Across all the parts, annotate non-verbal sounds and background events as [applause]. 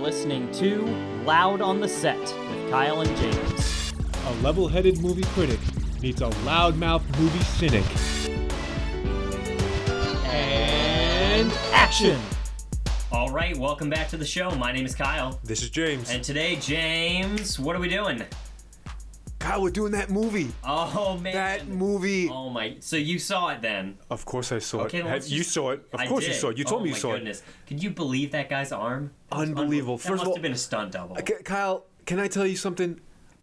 listening to Loud on the Set with Kyle and James. A level headed movie critic meets a loudmouth movie cynic. And action! All right, welcome back to the show. My name is Kyle. This is James. And today, James, what are we doing? Kyle, we're doing that movie. Oh, man. That movie. Oh, my. So you saw it then? Of course I saw Okay, it. let's you saw it. Of I course you saw it. You told oh, me you my saw goodness. Can you believe that guy's arm? That was Unbelievable. unbe- that must of all- have been a stunt double. it. Okay, Kyle, can I tell you something?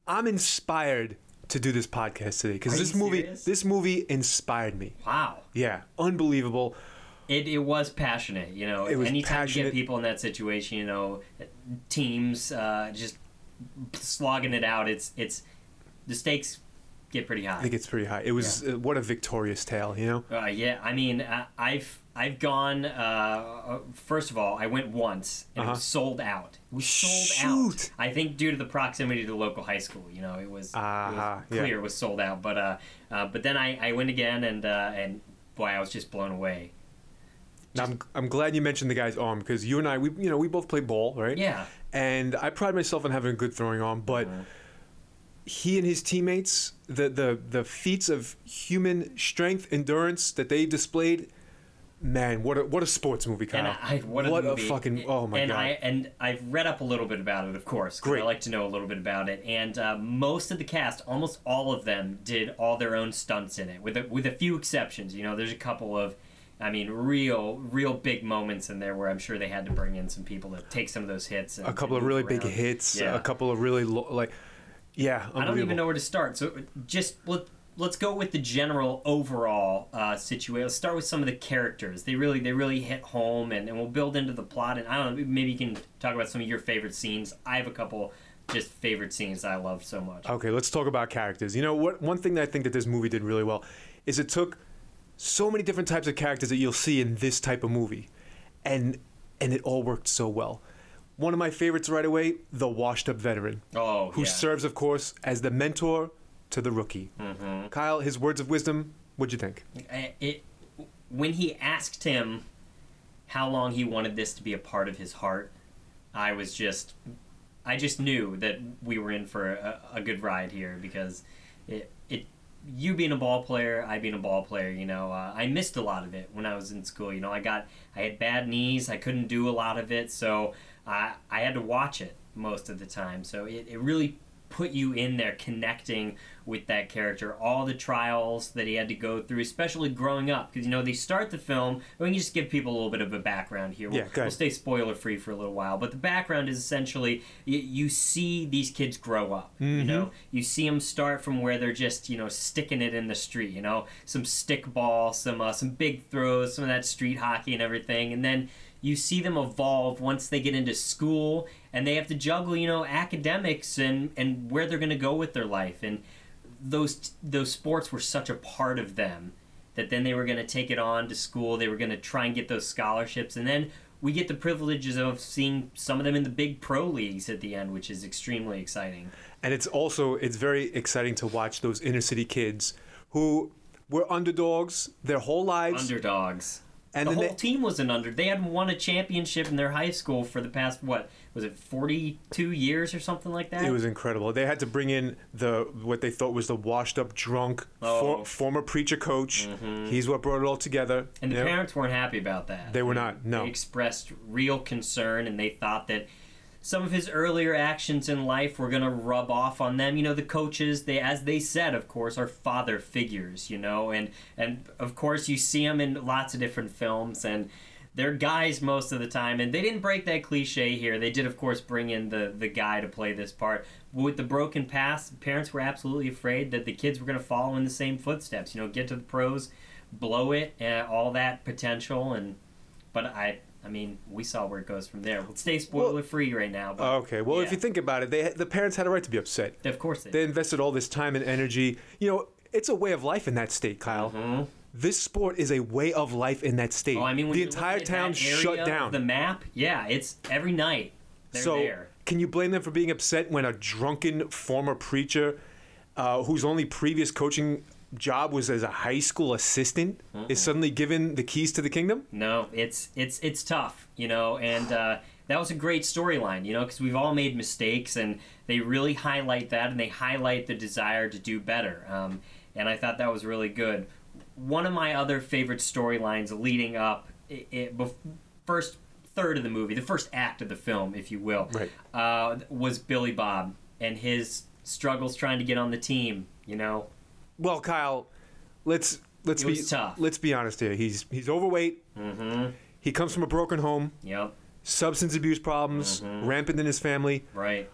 I'm inspired to do this podcast today because this you movie, serious? this movie inspired me. Wow. Yeah, unbelievable. It, it was passionate, you know. It was Anytime you get people in that situation, you know, teams uh, just slogging it out, it's it's the stakes get pretty high. I think it's pretty high. It was uh, what a victorious tale, you know. Uh, yeah, I mean, uh, I've I've gone. Uh, uh, first of all, I went once and it was Uh-huh. sold out. It was sold Shoot. out. I think due to the proximity to the local high school, you know, it was, it Ah, was yeah. clear it was sold out. But uh, uh, but then I, I went again and uh, and boy, I was just blown away. I'm, I'm glad you mentioned the guy's arm because you and I, we you know, we both play ball, right? Yeah. And I pride myself on having a good throwing arm, but he and his teammates, the the the feats of human strength, endurance that they displayed, man, what a what a sports movie, Kyle. And I, what a movie. fucking oh my and god. I and I've read up a little bit about it, of course. Great. I like to know a little bit about it. And uh, most of the cast, almost all of them, did all their own stunts in it, with a, with a few exceptions. You know, there's a couple of, I mean, real real big moments in there where I'm sure they had to bring in some people to take some of those hits. And, a couple of really big hits, Yeah. a couple of really lo- like, yeah, I don't even know where to start. So just let, let's go with the general overall uh, situation. Let's start with some of the characters. They really they really hit home, and, and we'll build into the plot. And I don't know, maybe you can talk about some of your favorite scenes. I have a couple just favorite scenes I love so much. Okay, let's talk about characters. You know what? One thing that I think that this movie did really well is it took so many different types of characters that you'll see in this type of movie, and and it all worked so well. One of my favorites right away, the washed-up veteran, Oh, who yeah. serves, of course, as the mentor to the rookie. Mhm. Kyle, his words of wisdom. What'd you think? It when he asked him how long he wanted this to be a part of his heart, I was just I just knew that we were in for a, a good ride here because it it you being a ball player, I being a ball player, you know, uh, I missed a lot of it when I was in school. You know, I got I had bad knees, I couldn't do a lot of it, so I I had to watch it most of the time. So it, it really put you in there connecting with that character. All the trials that he had to go through especially growing up. Because you know they start the film we can just give people a little bit of a background here. We'll, Yeah, we'll stay spoiler free for a little while. But the background is essentially you, you see these kids grow up you Mm-hmm. know? You see them start from where they're just you know sticking it in the street you know? Some stick ball some uh, some big throws some of that street hockey and everything. And then you see them evolve once they get into school and they have to juggle you know academics and and where they're going to go with their life. And those those sports were such a part of them that then they were going to take it on to school. They were going to try and get those scholarships. And then we get the privileges of seeing some of them in the big pro leagues at the end which is extremely exciting. And it's also it's very exciting to watch those inner city kids who were underdogs their whole lives, underdogs and the whole they, team was an under. They hadn't won a championship in their high school for the past what was it, forty-two years or something like that. It was incredible. They had to bring in the what they thought was the washed up drunk Oh. for, former preacher coach. Mm-hmm. He's what brought it all together. and the you know? parents weren't happy about that. They were not, no. They expressed real concern, and they thought that some of his earlier actions in life were going to rub off on them. You know, the coaches, they, as they said, of course, are father figures. You know, and and of course you see them in lots of different films, and they're guys most of the time. And they didn't break that cliche here. They did, of course, bring in the the guy to play this part. With the broken past, parents were absolutely afraid that the kids were going to follow in the same footsteps. You know, get to the pros, blow it, and all that potential, and but I. I mean, we saw where it goes from there. We'll stay spoiler free right now. But Okay, well, if you think about it, they the parents had a right to be upset. of course they. They invested all this time and energy. You know, it's a way of life in that state, Kyle. Mhm. This sport is a way of life in that state. Oh, I mean, when the entire town shut down. The map, yeah, it's every night. They're so, there. can you blame them for being upset when a drunken former preacher, uh, whose only previous coaching job was as a high school assistant is suddenly given the keys to the kingdom. No, it's it's it's tough, you know, and uh, that was a great storyline, you know, because we've all made mistakes, and they really highlight that, and they highlight the desire to do better, um, and I thought that was really good. One of my other favorite storylines leading up, it, it, bef- first third of the movie, the first act of the film, if you will, Right. uh, was Billy Bob and his struggles trying to get on the team, you know. Well, Kyle, let's let's It be tough. let's be honest here. He's he's overweight. Mm-hmm. He comes from a broken home, Yep. substance abuse problems Mm-hmm. rampant in his family. Right.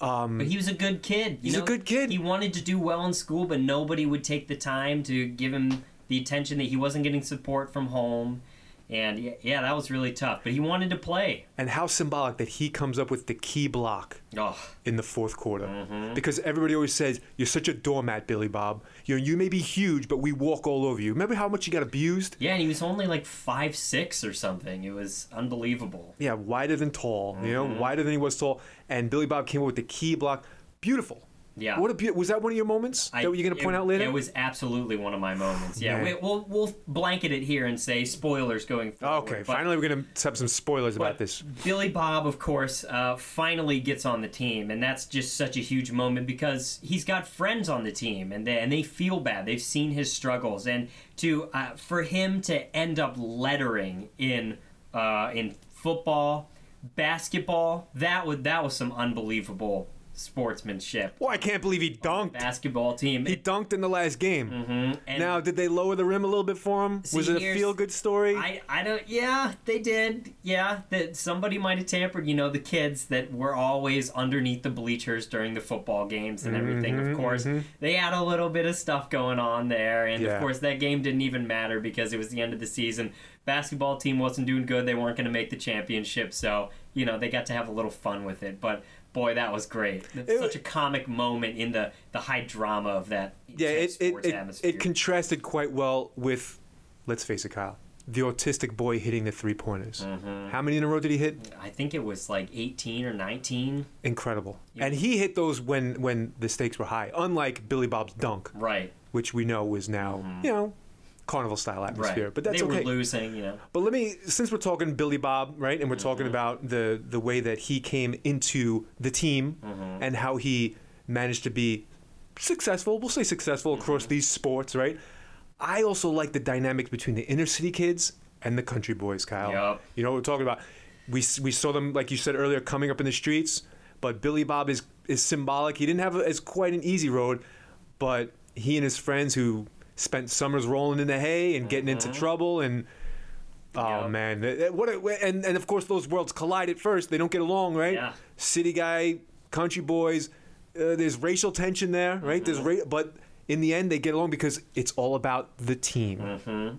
Um, But he was a good kid. You He's a good kid. He wanted to do well in school, but nobody would take the time to give him the attention that he wasn't getting support from home. And yeah, yeah, that was really tough. But he wanted to play. and how symbolic that he comes up with the key block Oh, in the fourth quarter. Mm-hmm. Because everybody always says, You're such a doormat, Billy Bob. You know, you may be huge, but we walk all over you. Remember how much you got abused? yeah, and he was only like five six or something. It was unbelievable. Yeah, wider than tall, you Mm-hmm. know, wider than he was tall. And Billy Bob came up with the key block. Beautiful. Yeah. What a be- was that one of your moments I- that you're going to point it- out later? It was absolutely one of my moments. Yeah, we, we'll we'll blanket it here and say spoilers going forward. okay, but- finally we're going to have some spoilers about this. Billy Bob, of course, uh, finally gets on the team, and that's just such a huge moment because he's got friends on the team, and they and they feel bad. They've seen his struggles, and to uh, for him to end up lettering in uh, in football, basketball, that would that was some unbelievable sportsmanship. Well, I can't believe he dunked. Basketball team. He dunked in the last game. Mm-hmm. and Now, did they lower the rim a little bit for him? See, was it a feel good story? I, I don't yeah they did yeah that somebody might have tampered you know the kids that were always underneath the bleachers during the football games and everything Mhm, of course they had a little bit of stuff going on there and Yeah. of course that game didn't even matter because it was the end of the season basketball team wasn't doing good they weren't going to make the championship so you know they got to have a little fun with it but boy that was great That's It- such a comic moment in the the high drama of that yeah, it, it, sports it, atmosphere it contrasted quite well with, let's face it, Kyle, the autistic boy hitting the three pointers. Mm-hmm. How many in a row did he hit? I think it was like 18 or 19 Incredible. Yeah. And he hit those when, when the stakes were high, unlike Billy Bob's dunk, right which we know was now, you know, carnival style atmosphere. Right. But that's they okay. were losing, you know. But let me, since we're talking Billy Bob, right, and we're talking mm-hmm. about the the way that he came into the team mm-hmm. and how he managed to be successful. We'll say successful across mm-hmm. these sports, right? I also like the dynamic between the inner city kids and the country boys, Kyle. Yup. You know what we're talking about? We we saw them, like you said earlier, coming up in the streets. But Billy Bob is is symbolic. He didn't have a, as quite an easy road, but he and his friends who spent summers rolling in the hay and getting into trouble and oh Yup. man, what a, and and of course those worlds collide at first. They don't get along, right? Yeah. City guy, country boys. Uh, there's racial tension there, right? There's ra- but in the end they get along because it's all about the team,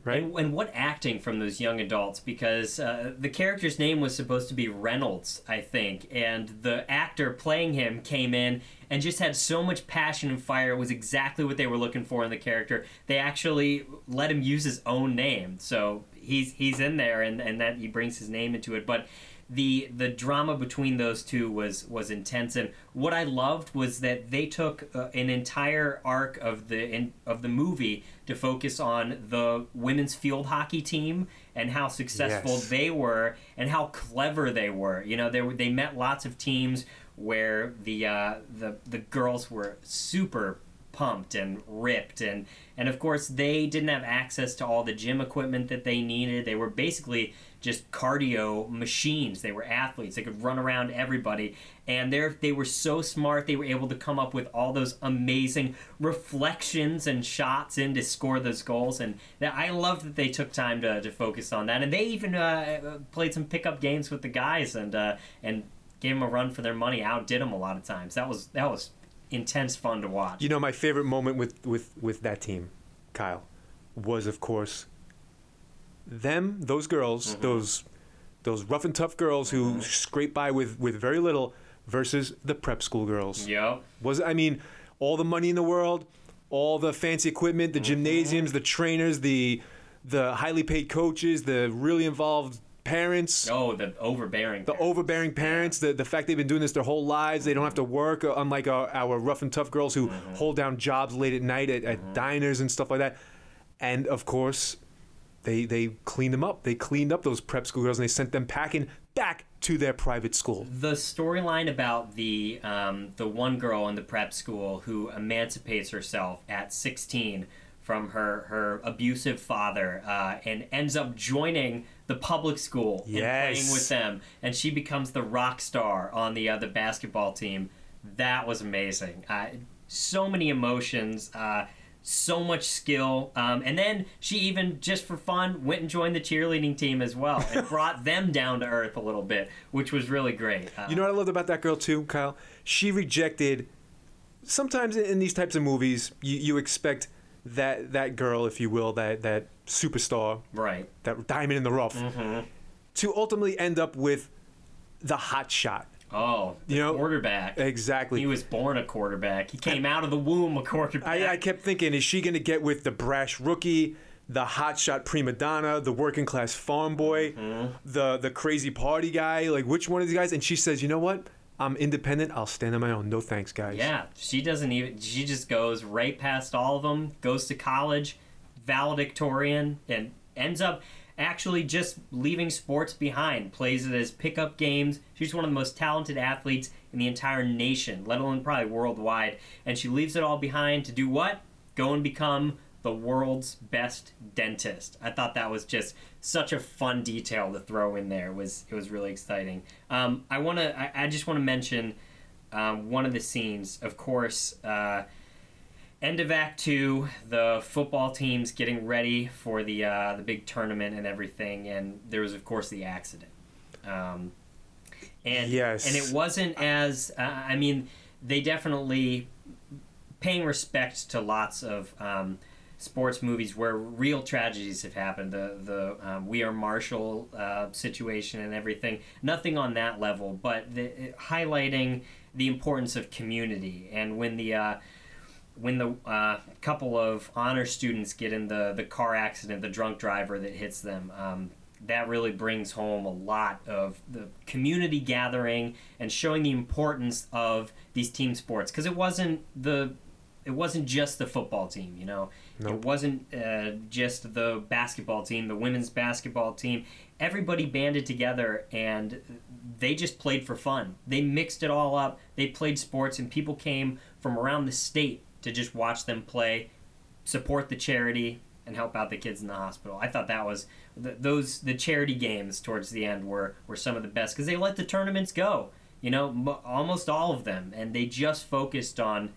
right? And, and what acting from those young adults because uh, the character's name was supposed to be Reynolds, I think, and the actor playing him came in and just had so much passion and fire. It was exactly what they were looking for in the character. They actually let him use his own name, so he's he's in there, and, and that he brings his name into it, but. the the drama between those two was was intense and what I loved was that they took uh, an entire arc of the in, of the movie to focus on the women's field hockey team and how successful Yes. they were and how clever they were you know they were they met lots of teams where the uh, the the girls were super pumped and ripped. And and of course they didn't have access to all the gym equipment that they needed. They were basically just cardio machines. They were athletes. They could run around everybody. And they they were so smart they were able to come up with all those amazing reflections and shots in to score those goals. And I love that they took time to, to focus on that. And they even uh, played some pickup games with the guys and uh, and gave them a run for their money outdid them a lot of times that was that was intense fun to watch You know, my favorite moment with, with, with that team, Kyle, was of course them, those girls, Mm-hmm. those those rough and tough girls who scrape by with, with very little versus the prep school girls. Yep. Was I mean, all the money in the world, all the fancy equipment, Mm-hmm. the gymnasiums, the trainers, the the highly paid coaches, the really involved parents. Oh, the overbearing. The overbearing parents, the, the fact they've been doing this their whole lives, they don't have to work, uh, unlike our, our rough and tough girls who Mm-hmm. hold down jobs late at night at, at diners and stuff like that. And of course, they they cleaned them up. They cleaned up those prep school girls and they sent them packing back to their private school. the storyline about the um, the one girl in the prep school who emancipates herself at 16 from her her abusive father uh, and ends up joining the public school and playing with them, and she becomes the rock star on the uh, the basketball team. That was amazing. Uh, so many emotions. Uh, so much skill, um, and then she even just for fun went and joined the cheerleading team as well, and [laughs] brought them down to earth a little bit, which was really great. Uh, You know what I loved about that girl too, Kyle? She rejected. Sometimes in- in these types of movies, you, you expect that that girl, if you will, that that superstar, right? that diamond in the rough, Mm-hmm. to ultimately end up with the hot shot. Oh, the You know, quarterback. Exactly. He was born a quarterback. He came out of the womb a quarterback. I, I kept thinking, is she going to get with the brash rookie, the hotshot prima donna, the working class farm boy, Mm-hmm. the the crazy party guy? Like, which one of these guys? And she says, you know what? I'm independent. I'll stand on my own. No thanks, guys. Yeah, she doesn't even. She just goes right past all of them. Goes to college, valedictorian, and ends up actually just leaving sports behind. Plays it as pickup games. She's one of the most talented athletes in the entire nation, let alone probably worldwide. And she leaves it all behind to do what? Go and become the world's best dentist. I thought that was just such a fun detail to throw in there. It was it was really exciting. Um, I want to. I, I just want to mention um, one of the scenes. Of course, uh, end of Act Two, the football team's getting ready for the uh, the big tournament and everything, and there was of course the accident. Um, and Yes. and it wasn't as uh, I mean they definitely paying respect to lots of um, sports movies where real tragedies have happened. The the um, We Are Marshall uh, situation and everything. Nothing on that level, but the, highlighting the importance of community and when the. When the uh, couple of honor students get in the, the car accident, the drunk driver that hits them, um, that really brings home a lot of the community gathering and showing the importance of these team sports. Because it wasn't the it wasn't just the football team you know? Nope. it wasn't uh, just the basketball team the women's basketball team. Everybody banded together and they just played for fun. They mixed it all up. They played sports and people came from around the state to just watch them play support the charity and help out the kids in the hospital. I thought that was th- those the charity games towards the end were were some of the best because they let the tournaments go. You know, m- almost all of them, and they just focused on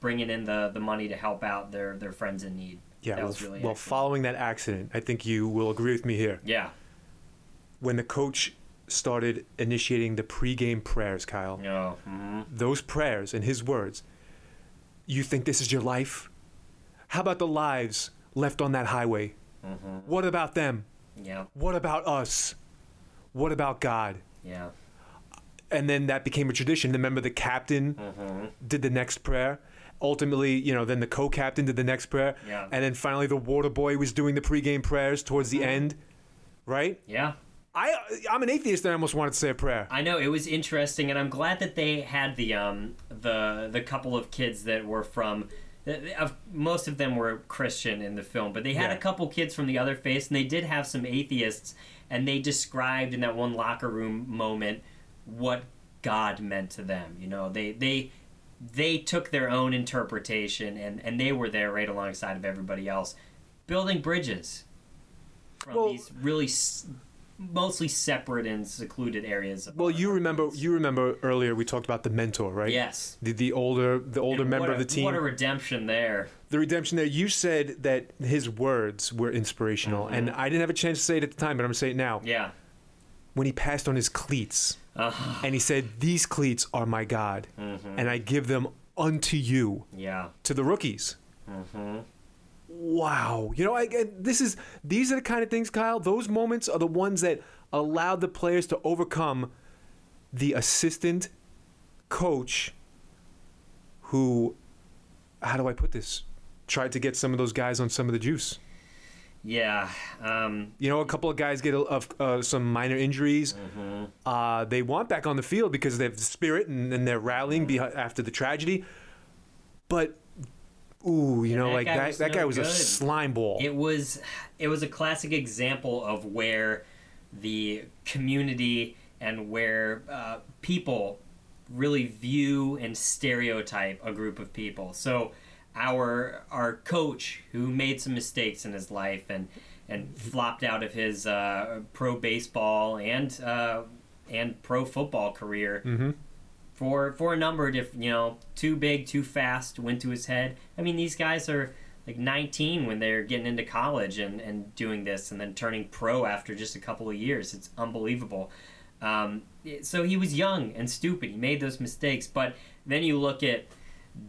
bringing in the the money to help out their their friends in need. Yeah. that Well, was really well, following that accident, I think you will agree with me here. yeah, When the coach started initiating the pregame prayers, Kyle, no, hmm those prayers, in his words, you think this is your life? How about the lives left on that highway? hmm What about them? yeah, What about us? What about God? yeah, And then that became a tradition. Remember, the captain hmm did the next prayer. Ultimately, you know, then the co-captain did the next prayer, Yeah. and then finally the water boy was doing the pregame prayers towards the end, right? yeah. I I'm an atheist and I almost wanted to say a prayer. I know it was interesting, and I'm glad that they had the um the the couple of kids that were from. Of most of them were Christian in the film, but they had Yeah. a couple kids from the other faith, and they did have some atheists, and they described in that one locker room moment what God meant to them. You know, they they they took their own interpretation, and and they were there right alongside of everybody else, building bridges from Well- these really s- mostly separate and secluded areas. Of Well, you remember you remember earlier we talked about the mentor, right? Yes. The the older the older And member what of the team. What a redemption there. the redemption there. You said that his words were inspirational, and I didn't have a chance to say it at the time, but I'm gonna say it now. Yeah. When he passed on his cleats, Uh, and he said, "These cleats are my God, mhm. and I give them unto you." Yeah. To the rookies. hmm Wow. You know, I, I- this is these are the kind of things, Kyle. Those moments are the ones that allowed the players to overcome the assistant coach who how do I put this? Tried to get some of those guys on some of the juice. Yeah. Um, You know, a couple of guys get a, of uh, some minor injuries. Mm-hmm. Uh, they want back on the field because they have the spirit and, and they're rallying behi- after the tragedy. But, ooh, you know, that like guy that, that no guy was a slime ball. it was it was a classic example of where the community and where uh, people really view and stereotype a group of people. So our our coach who made some mistakes in his life and and flopped out of his uh, pro baseball and uh, and pro football career mm-hmm. For for a number of different you know too big too fast went to his head. I mean these guys are like 19 when they're getting into college and and doing this and then turning pro after just a couple of years. It's unbelievable. Um, so he was young and stupid. He made those mistakes. But then you look at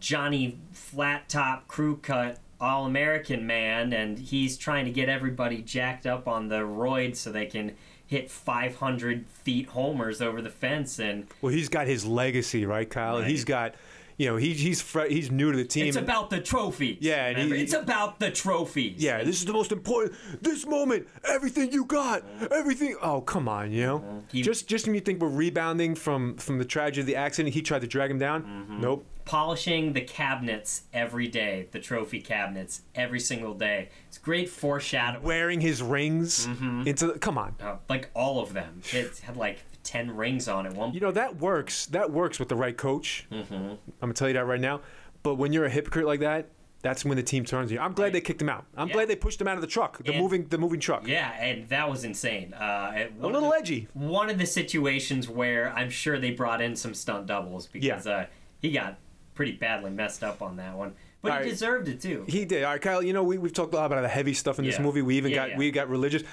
johnny flat top crew cut all american man and he's trying to get everybody jacked up on the roids so they can hit 500 feet homers over the fence and Well, he's got his legacy, right, Kyle? Right. He's got, you know, he, he's fre- he's new to the team. It's about the trophies. Yeah, and he- it's about the trophies. yeah, this is the most important. This moment, everything you got, everything. Oh, come on, you know. Mm-hmm. He- just just when you think we're rebounding from from the tragedy of the accident, he tried to drag him down. Mm-hmm. Nope. Polishing the cabinets every day, the trophy cabinets every single day. It's great foreshadowing. Wearing his rings Mm-hmm. into. The, come on. Uh, like all of them, it had like ten rings on it. One. You know that works. That works with the right coach. Mm-hmm. I'm gonna tell you that right now. But when you're a hypocrite like that, that's when the team turns you. I'm glad Right. they kicked him out. I'm Yeah. glad they pushed him out of the truck, the And- moving the moving truck. yeah, and that was insane. Uh, A little the- edgy. One of the situations where I'm sure they brought in some stunt doubles because uh, he got pretty badly messed up on that one, but All he right. deserved it too. He did. All right, Kyle. You know we we've talked a lot about the heavy stuff in this Yeah. movie. We even Yeah, got yeah. we got religious.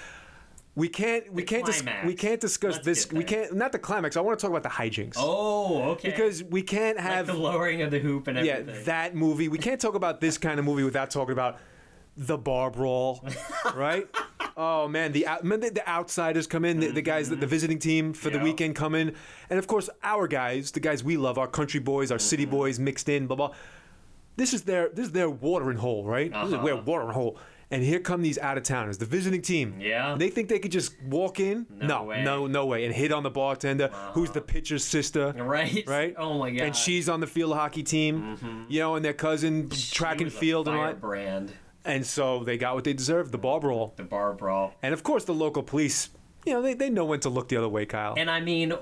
We can't we The can't dis- climax. we can't discuss Let's this. get We there. can't not the climax. I want to talk about the hijinks. oh, okay. Because we can't like have the lowering of the hoop and yeah everything. that movie. We can't talk about this kind of movie without talking about the bar brawl, [laughs] right? Oh man, the out, remember the outsiders come in, the, the guys, the, the visiting team for the Yeah. weekend come in, and of course our guys, the guys we love, our country boys, our city Mm-hmm. boys mixed in, blah blah. This is their this is their watering hole, right? This is Uh-huh. their watering hole. And here come these out of towners, the visiting team. Yeah. They think they could just walk in? No way. no, no way. And hit on the bartender, who's the pitcher's sister Right? right? Oh my god. Mm-hmm. And she's on the field hockey team, you know, and their cousin track and field and all that. firebrand. And so they got what they deserved, the bar brawl. The bar brawl. And of course, the local police, you know, they, they know when to look the other way, Kyle. And I mean,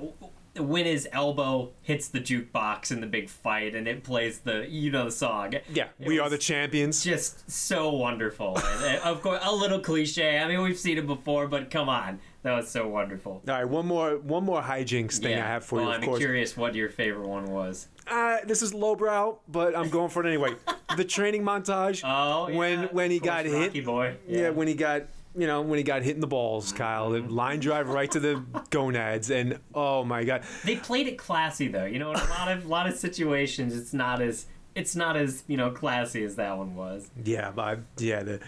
when his elbow hits the jukebox in the big fight and it plays the, you know, the song. yeah, It we are the champions. Just so wonderful. and, and of course, a little cliche. I mean, we've seen it before, but come on. That was so wonderful. All right, one more one more hijinks thing I have for well, you, of course. I'm course. curious what your favorite one was. Uh, this is lowbrow, but I'm going for it anyway. [laughs] the training montage. Oh, when yeah, when he of course, got hit. Rocky Boy. Yeah. when he got you know when he got hit in the balls, Kyle, the line drive right to the gonads, and oh my god, They played it classy though. You know, in a lot of lot of situations, it's not as it's not as you know classy as that one was. yeah, but yeah, the.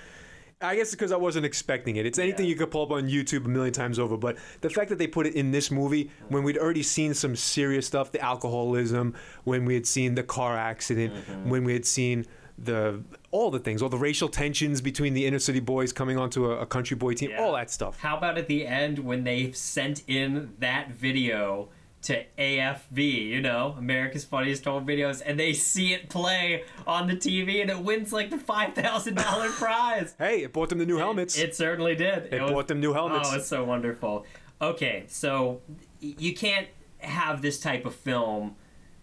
I guess because I wasn't expecting it. It's anything Yeah. you could pull up on YouTube a million times over, but the fact that they put it in this movie when we'd already seen some serious stuff, the alcoholism, when we had seen the car accident, Mm-hmm. when we had seen the all the things, all the racial tensions between the inner city boys coming onto a, a country boy team, Yeah. all that stuff. How about at the end when they sent in that video to AFV, you know, America's Funniest Home Videos, and they see it play on the TV and it wins like the five thousand dollar [laughs] prize. Hey, it bought them the new helmets. It, certainly did. It bought them new helmets. Oh, it's so wonderful. Okay, so you can't have this type of film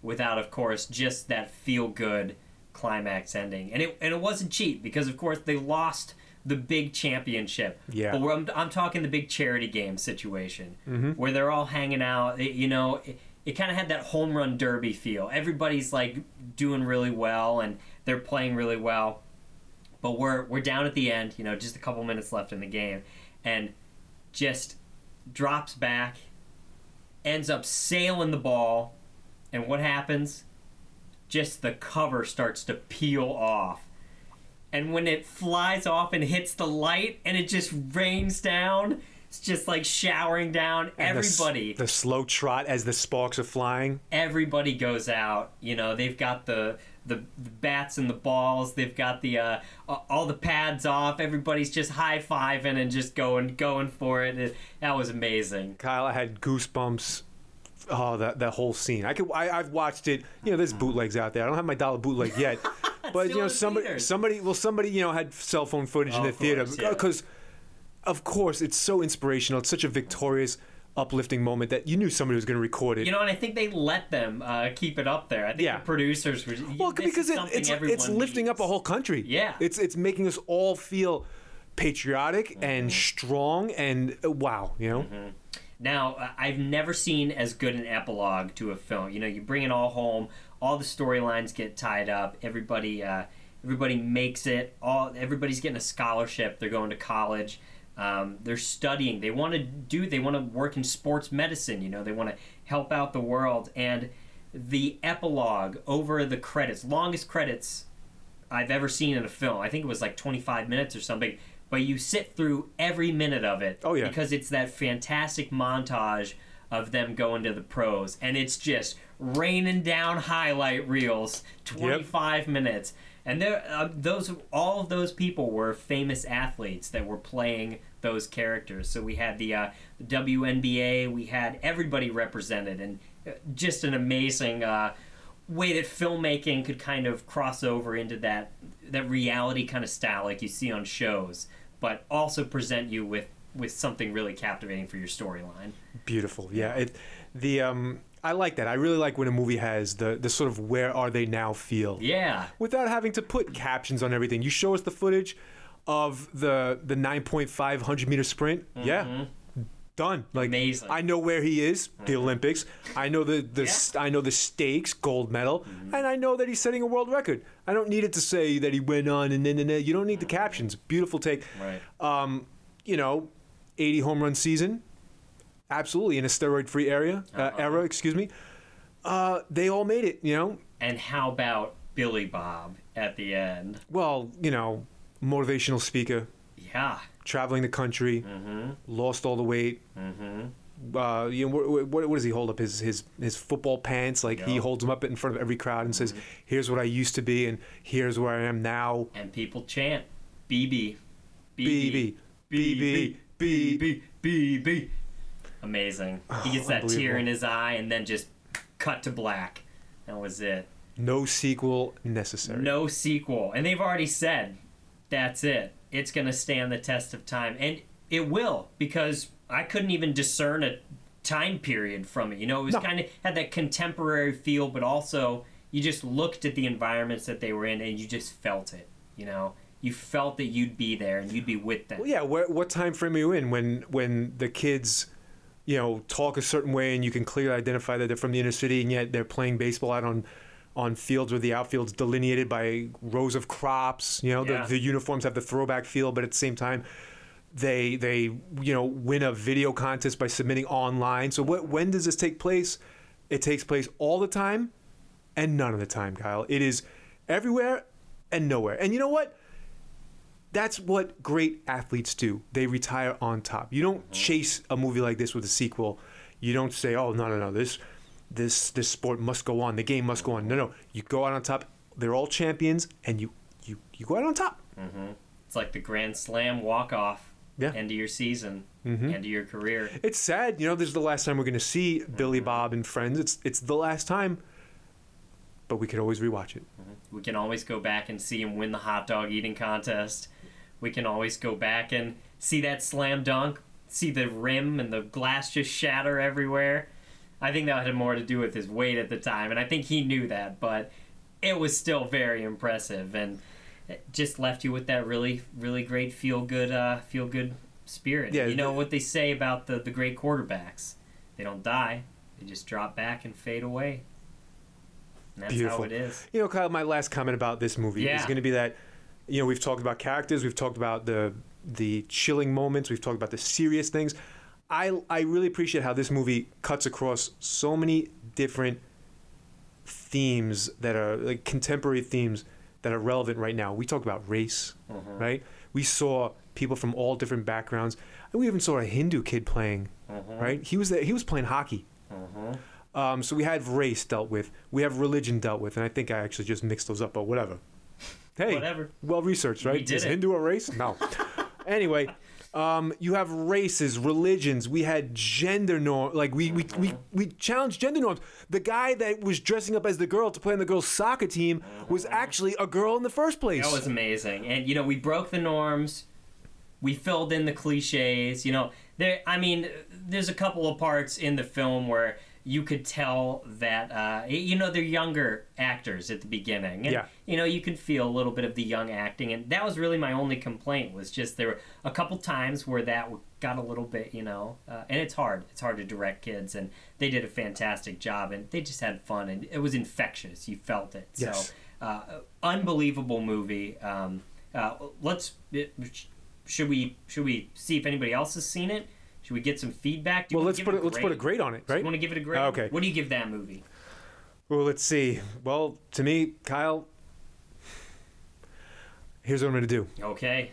without, of course, just that feel good climax ending, and it and it wasn't cheap because, of course, they lost the big championship. Yeah. but I'm, I'm talking the big charity game situation Mm-hmm. where they're all hanging out. It- you know. It, it kind of had that home run derby feel. Everybody's like doing really well and they're playing really well but we're we're down at the end, you know, just a couple minutes left in the game, and just drops back, ends up sailing the ball, and what happens? Just the cover starts to peel off. And when it flies off and hits the light and it just rains down, it's just like showering down And the everybody The, slow trot as the sparks are flying. everybody goes out. You know, they've got the the, the bats and the balls. They've got the uh, all the pads off. Everybody's just high fiving and just going going for it. it. That was amazing. Kyle, I had goosebumps. Oh, that that whole scene. I could. I, I've watched it. You know, there's bootlegs out there. I don't have my dollar bootleg yet, [laughs] but you know, somebody, theaters. somebody, well, somebody, you know, had cell phone footage in the of theater course, yeah. because, of course, it's so inspirational. It's such a victorious, uplifting moment that you knew somebody was going to record it. You know, and I think they let them uh, keep it up there. I think Yeah. the producers were Well, this because is it, something it's everyone it's lifting up a whole country. Yeah. it's it's making us all feel patriotic Mm-hmm. and strong and uh, wow, you know. Now, I've never seen as good an epilogue to a film. You know, you bring it all home, all the storylines get tied up, everybody, uh, everybody makes it. All everybody's getting a scholarship. They're going to college. Um, they're studying. They want to do. They want to work in sports medicine. You know, they want to help out the world. And the epilogue over the credits, longest credits I've ever seen in a film. I think it was like 25 minutes or something. But you sit through every minute of it. Oh, yeah. Because it's that fantastic montage of them going to the pros, and it's just raining down highlight reels. 25 minutes, and there, uh, those all of those people were famous athletes that were playing those characters. So we had the, uh, WNBA, we had everybody represented, and uh, just an amazing. Uh, way that filmmaking could kind of cross over into that that reality kind of style like you see on shows, but also present you with with something really captivating for your storyline. Beautiful. Yeah. It the um I like that. I really like when a movie has the the sort of where are they now feel. Yeah. Without having to put captions on everything. You show us the footage of the the 9.5 100 meter sprint. Yeah. Done. Like Mm-hmm. Amazing. Mm-hmm. I know where he is, the Olympics. I know the the s I know the stakes, gold medal, Mm-hmm. and I know that he's setting a world record. I don't need it to say that he went on and then and then. You don't need the captions. Beautiful take. Right. Um, you know, 80 home run season. Absolutely in a steroid-free area uh, Uh-huh. era. Excuse me. Uh, they all made it. You know. And how about Billy Bob at the end? Well, you know, motivational speaker, Yeah. Traveling the country, Mm-hmm. lost all the weight. Mm-hmm. Uh, you know, what, what, what does he hold up? His his his football pants? Like he holds them up in front of every crowd and says, "Here's what I used to be, and here's where I am now." And people chant BB. BB, BB, BB. BB. BB." Amazing. He gets that tear in his eye and then just cut to black. That was it. No sequel necessary. No sequel. And they've already said that's it. It's going to stand the test of time. And it will because I couldn't even discern a time period from it. You know, it was No. kind of had that contemporary feel, but also you just looked at the environments that they were in and you just felt it. You know, you felt that you'd be there and you'd be with them. Well, yeah. Where, what time frame are you in when when the kids, you know, talk a certain way and you can clearly identify that they're from the inner city and yet they're playing baseball out on on fields where the outfield's delineated by rows of crops. You know, Yeah. the, the uniforms have the throwback feel, but at the same time, they they you know win a video contest by submitting online. So what when does this take place? It takes place all the time, and none of the time, Kyle. It is everywhere and nowhere. And you know what? That's what great athletes do. They retire on top. You don't mm-hmm. chase a movie like this with a sequel. You don't say, "Oh no, no, no! This, this, this sport must go on. The game must go on." No, no. You go out on top. They're all champions, and you, you, you go out on top. Mm-hmm. It's like the Grand Slam walk off. Yeah. Mm-hmm. End of your season, mm-hmm. end of your career. It's sad, you know. This is the last time we're going to see Billy mm-hmm. Bob and friends. It's it's the last time, but we could always rewatch it. We can always go back and see him win the hot dog eating contest. We can always go back and see that slam dunk, see the rim and the glass just shatter everywhere. I think that had more to do with his weight at the time, and I think he knew that, but it was still very impressive and it just left you with that really, really great feel good, uh, feel good spirit. Yeah, you know the- what they say about the the great quarterbacks? They don't die; they just drop back and fade away. And that's Beautiful. how it is. You know, Kyle, my last comment about this movie is going to be that, you know, we've talked about characters, we've talked about the the chilling moments, we've talked about the serious things. I I really appreciate how this movie cuts across so many different themes that are like contemporary themes that are relevant right now. We talk about race, mm-hmm. right? We saw people from all different backgrounds, and we even saw a Hindu kid playing, mm-hmm. right? He was there, he was playing hockey. Mm-hmm. Um, so we had race dealt with, we have religion dealt with, and I think I actually just mixed those up, but whatever. [laughs] Hey, Whatever. well researched, right? did Is it. Hindu a race? No. [laughs] anyway, um, you have races, religions. We had gender norm. Like we, we, we, we challenged gender norms. The guy that was dressing up as the girl to play on the girls' soccer team was actually a girl in the first place. That was amazing. And you know, we broke the norms. We filled in the cliches. You know, there. I mean, there's a couple of parts in the film where you could tell that uh, you know they're younger actors at the beginning. And, Yeah. You know, you could feel a little bit of the young acting, and that was really my only complaint. Was just there were a couple times where that got a little bit, you know, uh, and it's hard. It's hard to direct kids, and they did a fantastic job, and they just had fun, and it was infectious. You felt it. Yes. So uh, unbelievable movie. Um, uh, let's should we should we see if anybody else has seen it? Should we get some feedback? Do well, let's put it it, let's put a grade on it, right? You want to give it a grade? Okay. What do you give that movie? Well, let's see. Well, to me, Kyle, here's what I'm going to do. Okay.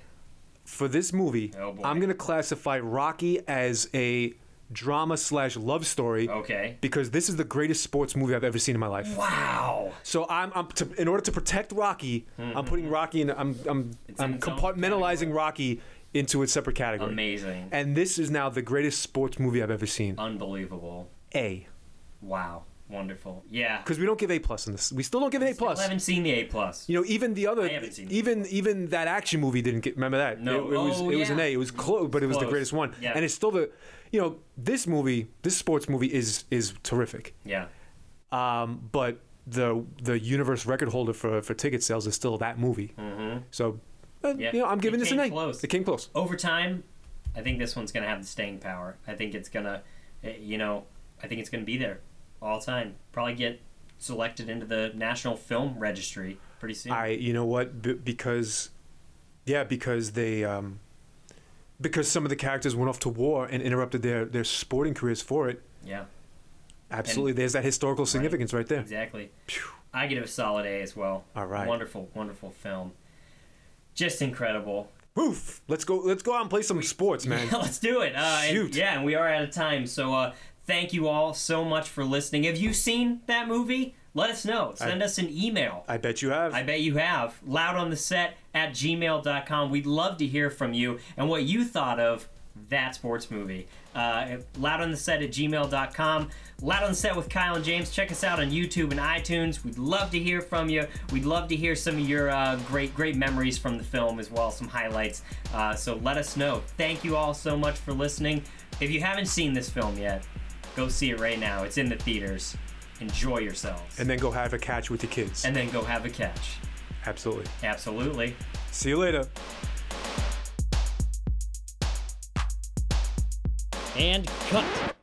For this movie, Oh. I'm going to classify Rocky as a drama slash love story Okay. because this is the greatest sports movie I've ever seen in my life. Wow. So I'm, I'm to, in order to protect Rocky, I'm putting Rocky in. I'm I'm Mm-hmm. It's I'm compartmentalizing. Rocky into a separate category. Amazing. And this is now the greatest sports movie I've ever seen. Unbelievable. A, Wow. Wonderful. Yeah. because we don't give A plus in this. We still don't give an A plus. plus. haven't seen the A plus. You know, even the other, I haven't seen even even that action movie didn't get. Remember that? No. it, it was Oh, it was an. A. It was close, but it was the greatest one. Yeah. And it's still the, you know, this movie, this sports movie is is terrific. Yeah. Um, but the the universe record holder for for ticket sales is still that movie. Mm-hmm. So, uh, Yeah. you know, I'm It giving this an A. close. It came close. Over time, I think this one's gonna have the staying power. I think it's gonna, eh, you know, I think it's gonna be there all time. Probably get selected into the National Film Registry pretty soon. I, you know what? B- because, yeah, because they, um, because some of the characters went off to war and interrupted their their sporting careers for it. yeah. Absolutely, there's that historical significance right there. Exactly. Phew. I give it a solid A as well. All right. Wonderful, wonderful film. Just incredible. Woof! Let's go. Let's go out and play some sports, man. Yeah, [laughs] let's do it. Uh, and- Shoot. yeah, and we are out of time. So uh, thank you all so much for listening. Have you seen that movie? Let us know. Send us an email. I bet you have. I bet you have. Loud on the set at gmail.com. We'd love to hear from you and what you thought of that sports movie. Uh, loud on the set at gmail.com. Loud on the set with Kyle and James. Check us out on YouTube and iTunes. We'd love to hear from you. We'd love to hear some of your uh, great, great memories from the film as well, some highlights. Uh, so let us know. Thank you all so much for listening. If you haven't seen this film yet, go see it right now. It's in the theaters. Enjoy yourselves. and then go have a catch with your kids. and then go have a catch. Absolutely. Absolutely. See you later. And cut.